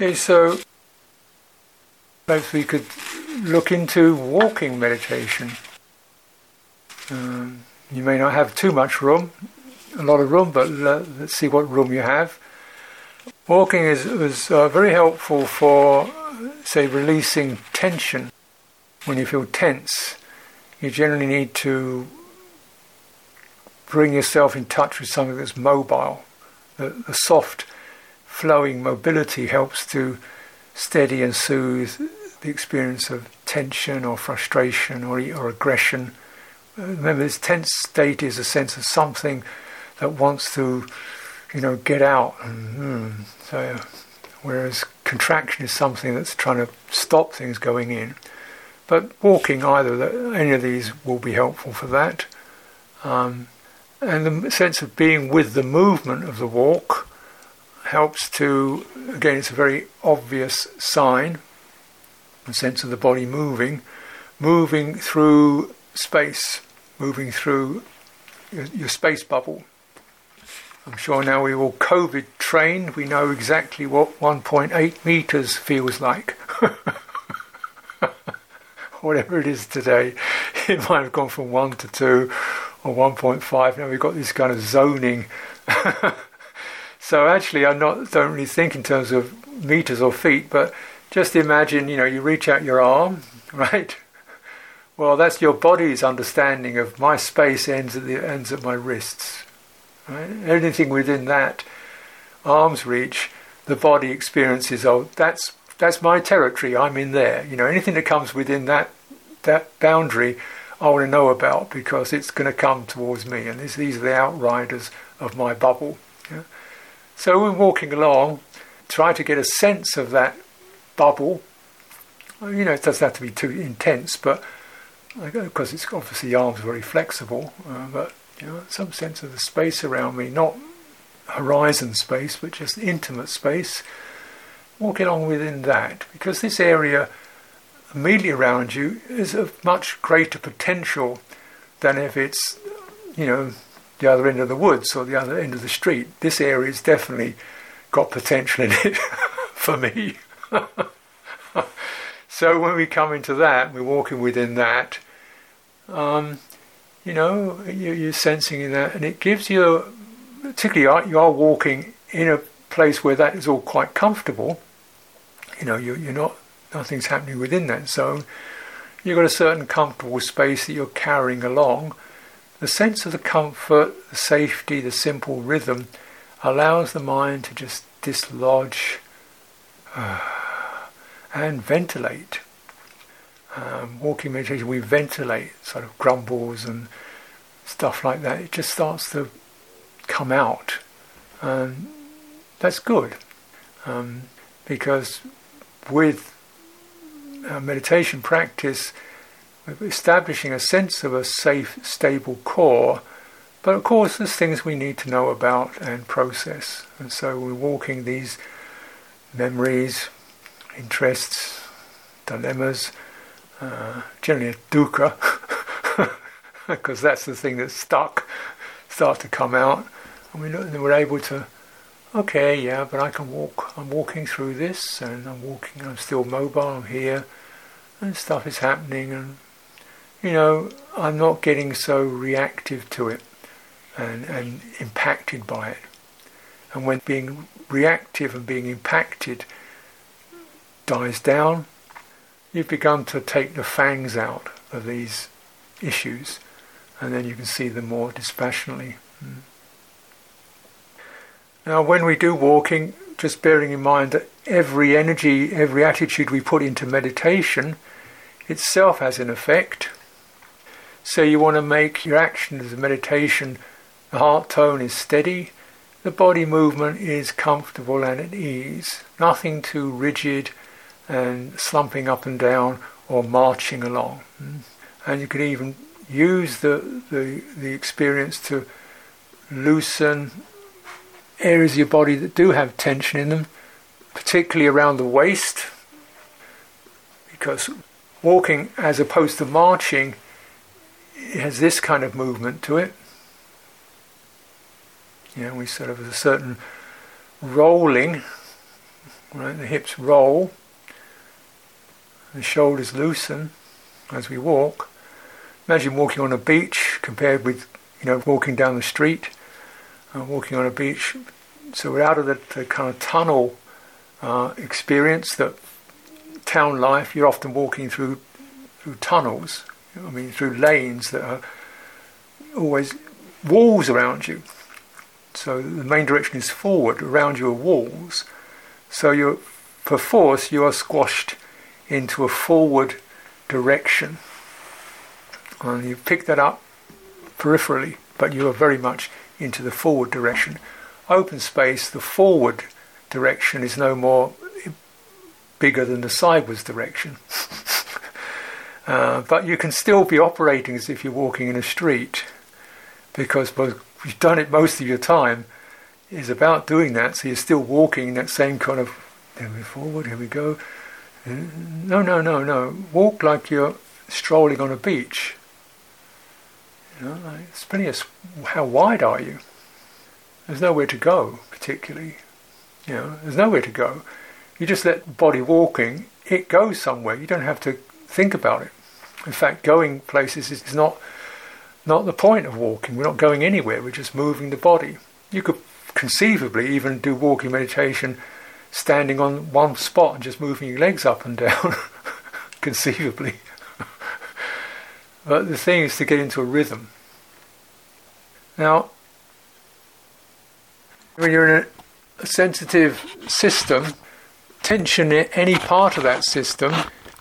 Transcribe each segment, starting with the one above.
Okay, so perhaps we could look into walking meditation. Um, you may not have too much room, a lot of room, but let's see what room you have. Walking is was uh, very helpful for, say, releasing tension. When you feel tense, you generally need to bring yourself in touch with something that's mobile. The, the soft, flowing mobility helps to steady and soothe the experience of tension or frustration or, or aggression. Uh, remember, this tense state is a sense of something that wants to, you know, get out. And, mm, so, whereas contraction is something that's trying to stop things going in. But walking, either any of these will be helpful for that. Um, and the sense of being with the movement of the walk helps to, again, it's a very obvious sign, the sense of the body moving, moving through space, moving through your, your space bubble. I'm sure now we're all COVID trained, we know exactly what 1.8 meters feels like. Whatever it is today, it might have gone from 1 to 2 or 1.5. Now we've got this kind of zoning. so actually, I not don't really think in terms of meters or feet, but just imagine, you know, you reach out your arm, right? Well, that's your body's understanding of my space ends at the ends at my wrists. Right? Anything within that arm's reach, the body experiences, oh, that's that's my territory. I'm in there. You know, anything that comes within that that boundary, I want to know about because it's going to come towards me, and this, these are the outriders of my bubble. Yeah? So we're walking along, try to get a sense of that bubble. You know, it doesn't have to be too intense, but because it's obviously the arms are very flexible, uh, but you know, some sense of the space around me, not horizon space, but just intimate space. Walking along within that, because this area immediately around you is of much greater potential than if it's, you know, the other end of the woods or the other end of the street. This area's definitely got potential in it for me. so when we come into that, we're walking within that. Um, you know, you're sensing in that, and it gives you, particularly you are walking in a place where that is all quite comfortable. You know, you're, not, nothing's happening within that zone. You've got a certain comfortable space that you're carrying along. The sense of the comfort, the safety, the simple rhythm allows the mind to just dislodge uh, and ventilate um, walking meditation, we ventilate sort of grumbles and stuff like that. It just starts to come out. And that's good um, because with meditation practice, establishing a sense of a safe, stable core. But of course, there's things we need to know about and process. And so we're walking these memories, interests, dilemmas, uh, generally a dukkha, because that's the thing that's stuck, start to come out, and we and we're able to, okay, yeah, but I can walk. I'm walking through this, and I'm walking. I'm still mobile. I'm here, and stuff is happening, and you know, I'm not getting so reactive to it, and and impacted by it. And when being reactive and being impacted dies down, you've begun to take the fangs out of these issues, and then you can see them more dispassionately. Mm. Now, when we do walking, just bearing in mind that every energy, every attitude we put into meditation itself has an effect. So, you want to make your action as a meditation, the heart tone is steady, the body movement is comfortable and at ease, nothing too rigid and slumping up and down or marching along. And you can even use the, the, the experience to loosen areas of your body that do have tension in them, particularly around the waist, because walking as opposed to marching it has this kind of movement to it. You know, we sort of have a certain rolling Right, the hips roll, the shoulders loosen as we walk. Imagine walking on a beach compared with, you know, walking down the street, uh, walking on a beach. So we're out of the, the kind of tunnel uh, experience that town life. You're often walking through through tunnels. I mean, through lanes that are always walls around you. So the main direction is forward. Around you are walls. So you're perforce you are squashed into a forward direction. And you pick that up peripherally, but you are very much into the forward direction. Open space, the forward direction is no more bigger than the sideways direction. uh, but you can still be operating as if you're walking in a street because you've done it most of your time is about doing that. So you're still walking that same kind of, there we forward, here we go. No, no, no, no. Walk like you're strolling on a beach. You know, like, it's plenty of, how wide are you? There's nowhere to go, particularly. You know, there's nowhere to go. You just let body walking, it goes somewhere. You don't have to think about it. In fact, going places is not not the point of walking. We're not going anywhere. We're just moving the body. You could conceivably even do walking meditation standing on one spot and just moving your legs up and down. conceivably. but the thing is to get into a rhythm. Now, when you're in a, sensitive system, tension in any part of that system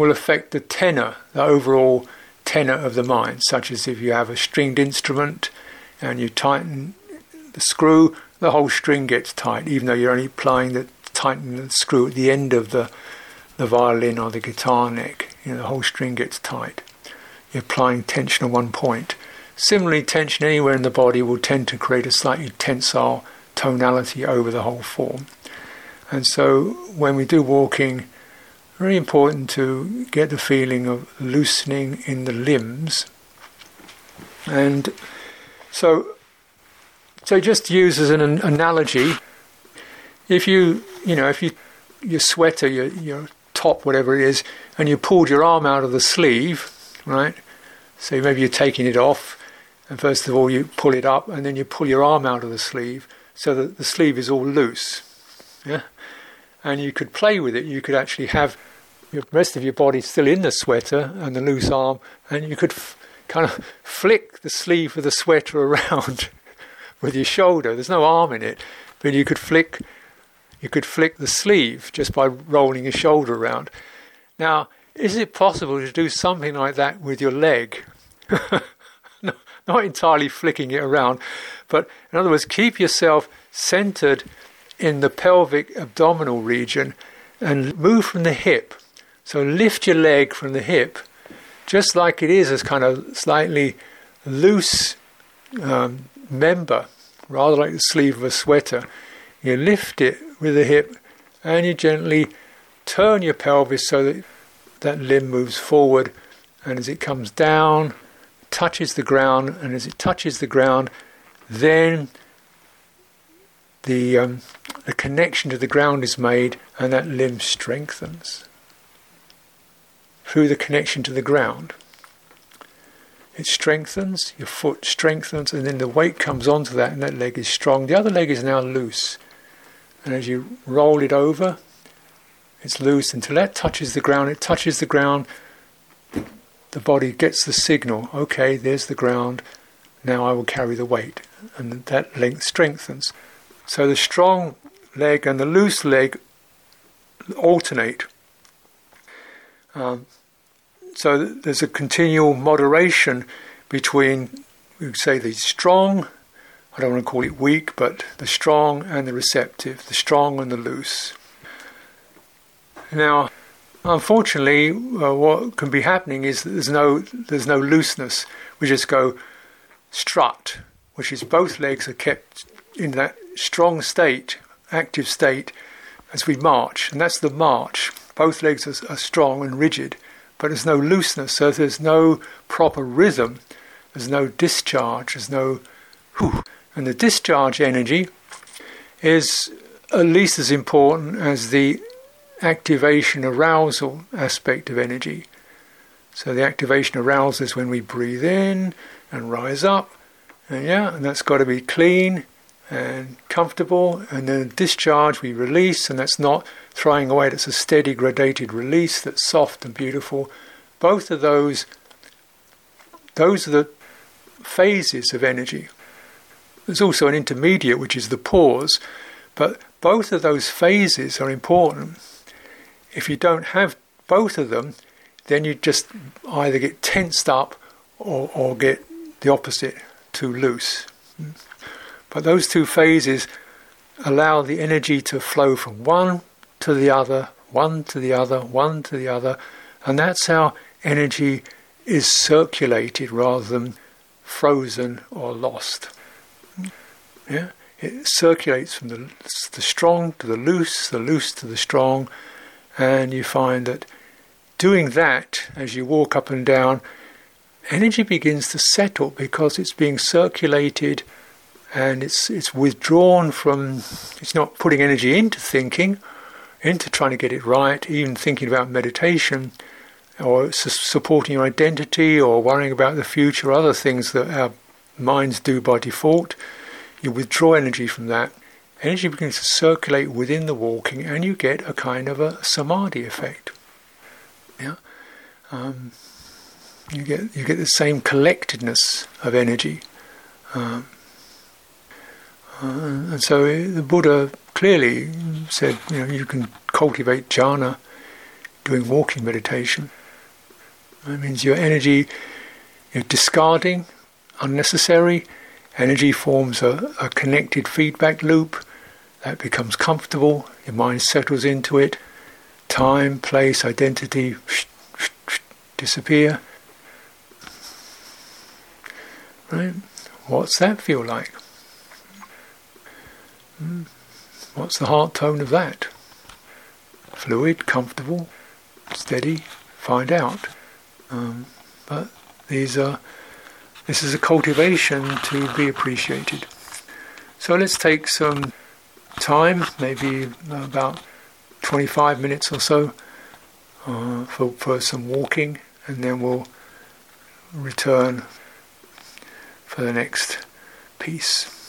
will affect the tenor, the overall tenor of the mind, such as if you have a stringed instrument and you tighten the screw, the whole string gets tight, even though you're only applying the tightening the screw at the end of the the violin or the guitar neck. You know, the whole string gets tight. You're applying tension at one point. Similarly, tension anywhere in the body will tend to create a slightly tensile tonality over the whole form. And so when we do walking, very important to get the feeling of loosening in the limbs. And so, so just use as an analogy, if you, you know, if you, your sweater, your, your top, whatever it is, and you pulled your arm out of the sleeve, right? So maybe you're taking it off, and first of all you pull it up, and then you pull your arm out of the sleeve so that the sleeve is all loose. Yeah? and you could play with it. You could actually have the rest of your body's still in the sweater and the loose arm, and you could f- kind of flick the sleeve of the sweater around with your shoulder. There's no arm in it, but you could flick you could flick the sleeve just by rolling your shoulder around. Now, is it possible to do something like that with your leg? no, not entirely flicking it around, but in other words, keep yourself centered in the pelvic abdominal region and move from the hip. So lift your leg from the hip, just like it is as kind of slightly loose um, member, rather like the sleeve of a sweater. You lift it with the hip and you gently turn your pelvis so that that limb moves forward and as it comes down, touches the ground, and as it touches the ground, then the um, the connection to the ground is made and that limb strengthens through the connection to the ground. It strengthens, your foot strengthens, and then the weight comes onto that, and that leg is strong. The other leg is now loose. And as you roll it over, it's loose until that touches the ground. It touches the ground, the body gets the signal okay, there's the ground, now I will carry the weight. And that length strengthens. So the strong leg and the loose leg alternate. Um, so there's a continual moderation between, we would say, the strong, I don't want to call it weak, but the strong and the receptive, the strong and the loose. Now, unfortunately, uh, what can be happening is that there's no there's no looseness. We just go strut, which is both legs are kept in that strong state active state as we march, and that's the march. Both legs are, are strong and rigid, but there's no looseness, so there's no proper rhythm, there's no discharge, there's no whew. And the discharge energy is at least as important as the activation arousal aspect of energy. So the activation arousal is when we breathe in and rise up, and yeah, and that's got to be clean and comfortable, and then discharge we release, and that's not throwing away, that's a steady gradated release that's soft and beautiful. Both of those, those are the phases of energy. There's also an intermediate, which is the pause, but both of those phases are important. If you don't have both of them, then you just either get tensed up or, or get the opposite, too loose. Hmm. But those two phases allow the energy to flow from one to the other, one to the other, one to the other, and that's how energy is circulated rather than frozen or lost. Yeah? It circulates from the, the strong to the loose, the loose to the strong, and you find that doing that as you walk up and down, energy begins to settle because it's being circulated and it's it's withdrawn from it's not putting energy into thinking into trying to get it right even thinking about meditation or su- supporting your identity or worrying about the future other things that our minds do by default. You withdraw energy from that. Energy begins to circulate within the walking and you get a kind of a samadhi effect. Yeah. Um, you get you get the same collectedness of energy. Um, Uh, and so uh, the Buddha clearly said, you know, you can cultivate jhana doing walking meditation. That means your energy, you're discarding unnecessary. Energy forms a, a connected feedback loop that becomes comfortable. Your mind settles into it. Time, place, identity disappear. Right? What's that feel like? What's the heart tone of that? Fluid, comfortable, steady. Find out. Um, but these are. This is a cultivation to be appreciated. So let's take some time, maybe about 25 minutes or so, uh, for, for some walking, and then we'll return for the next piece.